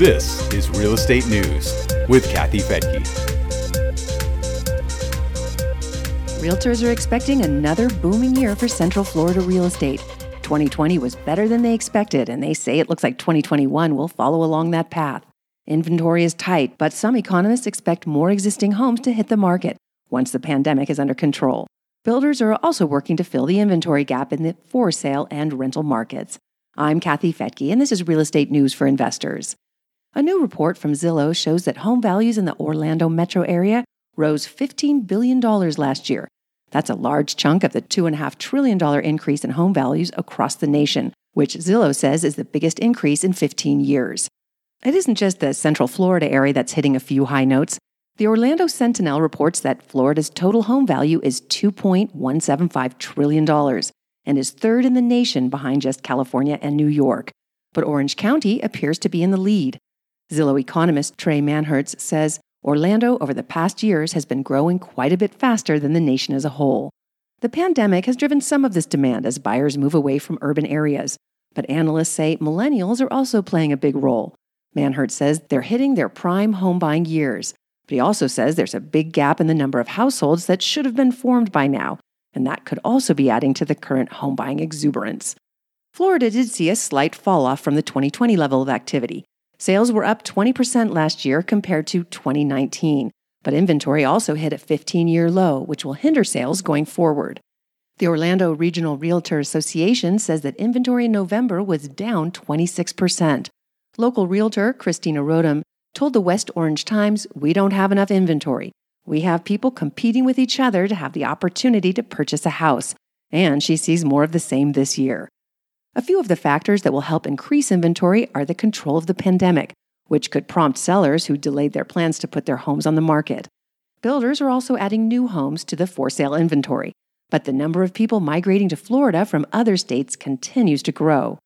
This is Real Estate News with Kathy Fettke. Realtors are expecting another booming year for Central Florida real estate. 2020 was better than they expected, and they say it looks like 2021 will follow along that path. Inventory is tight, but some economists expect more existing homes to hit the market once the pandemic is under control. Builders are also working to fill the inventory gap in the for sale and rental markets. I'm Kathy Fettke, and this is Real Estate News for Investors. A new report from Zillow shows that home values in the Orlando metro area rose $15 billion last year. That's a large chunk of the $2.5 trillion increase in home values across the nation, which Zillow says is the biggest increase in 15 years. It isn't just the Central Florida area that's hitting a few high notes. The Orlando Sentinel reports that Florida's total home value is $2.175 trillion and is third in the nation behind just California and New York. But Orange County appears to be in the lead. Zillow economist Treh Manhertz says Orlando over the past years has been growing quite a bit faster than the nation as a whole. The pandemic has driven some of this demand as buyers move away from urban areas, but analysts say millennials are also playing a big role. Manhertz says they're hitting their prime home buying years, but he also says there's a big gap in the number of households that should have been formed by now, and that could also be adding to the current home buying exuberance. Florida did see a slight fall off from the 2020 level of activity. Sales were up 20% last year compared to 2019, but inventory also hit a 15 year low, which will hinder sales going forward. The Orlando Regional Realtor Association says that inventory in November was down 26%. Local realtor Christina Rodham told the West Orange Times, We don't have enough inventory. We have people competing with each other to have the opportunity to purchase a house, and she sees more of the same this year. A few of the factors that will help increase inventory are the control of the pandemic, which could prompt sellers who delayed their plans to put their homes on the market. Builders are also adding new homes to the for sale inventory, but the number of people migrating to Florida from other states continues to grow.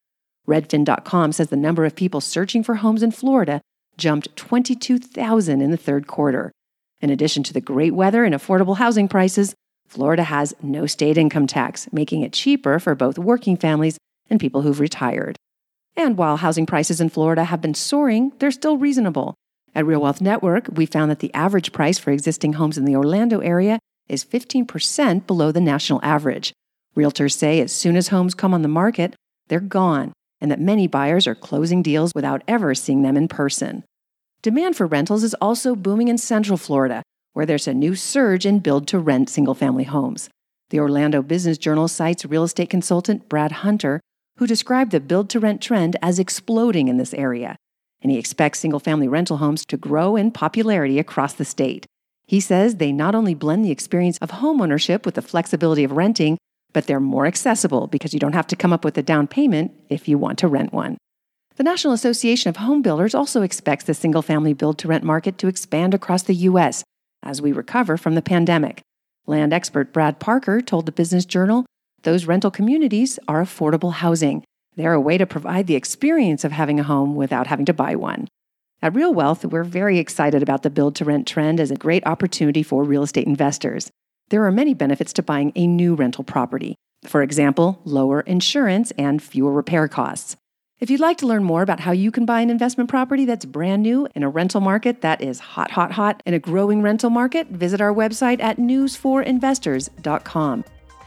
Redfin.com says the number of people searching for homes in Florida jumped 22,000 in the third quarter. In addition to the great weather and affordable housing prices, Florida has no state income tax, making it cheaper for both working families and people who've retired. And while housing prices in Florida have been soaring, they're still reasonable. At Real Wealth Network, we found that the average price for existing homes in the Orlando area is 15% below the national average. Realtors say as soon as homes come on the market, they're gone, and that many buyers are closing deals without ever seeing them in person. Demand for rentals is also booming in Central Florida, where there's a new surge in build to rent single family homes. The Orlando Business Journal cites real estate consultant Brad Hunter, who described the build to rent trend as exploding in this area. And he expects single family rental homes to grow in popularity across the state. He says they not only blend the experience of homeownership with the flexibility of renting, but they're more accessible because you don't have to come up with a down payment if you want to rent one. The National Association of Home Builders also expects the single family build to rent market to expand across the U.S. as we recover from the pandemic. Land expert Brad Parker told the Business Journal those rental communities are affordable housing. They're a way to provide the experience of having a home without having to buy one. At Real Wealth, we're very excited about the build to rent trend as a great opportunity for real estate investors. There are many benefits to buying a new rental property. For example, lower insurance and fewer repair costs. If you'd like to learn more about how you can buy an investment property that's brand new in a rental market that is hot, hot, hot in a growing rental market, visit our website at news4investors.com.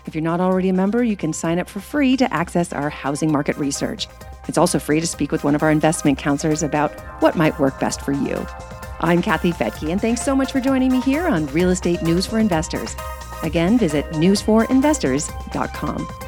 If you're not already a member, you can sign up for free to access our housing market research. It's also free to speak with one of our investment counselors about what might work best for you. I'm Kathy Fettke, and thanks so much for joining me here on Real Estate News for Investors. Again, visit news4investors.com.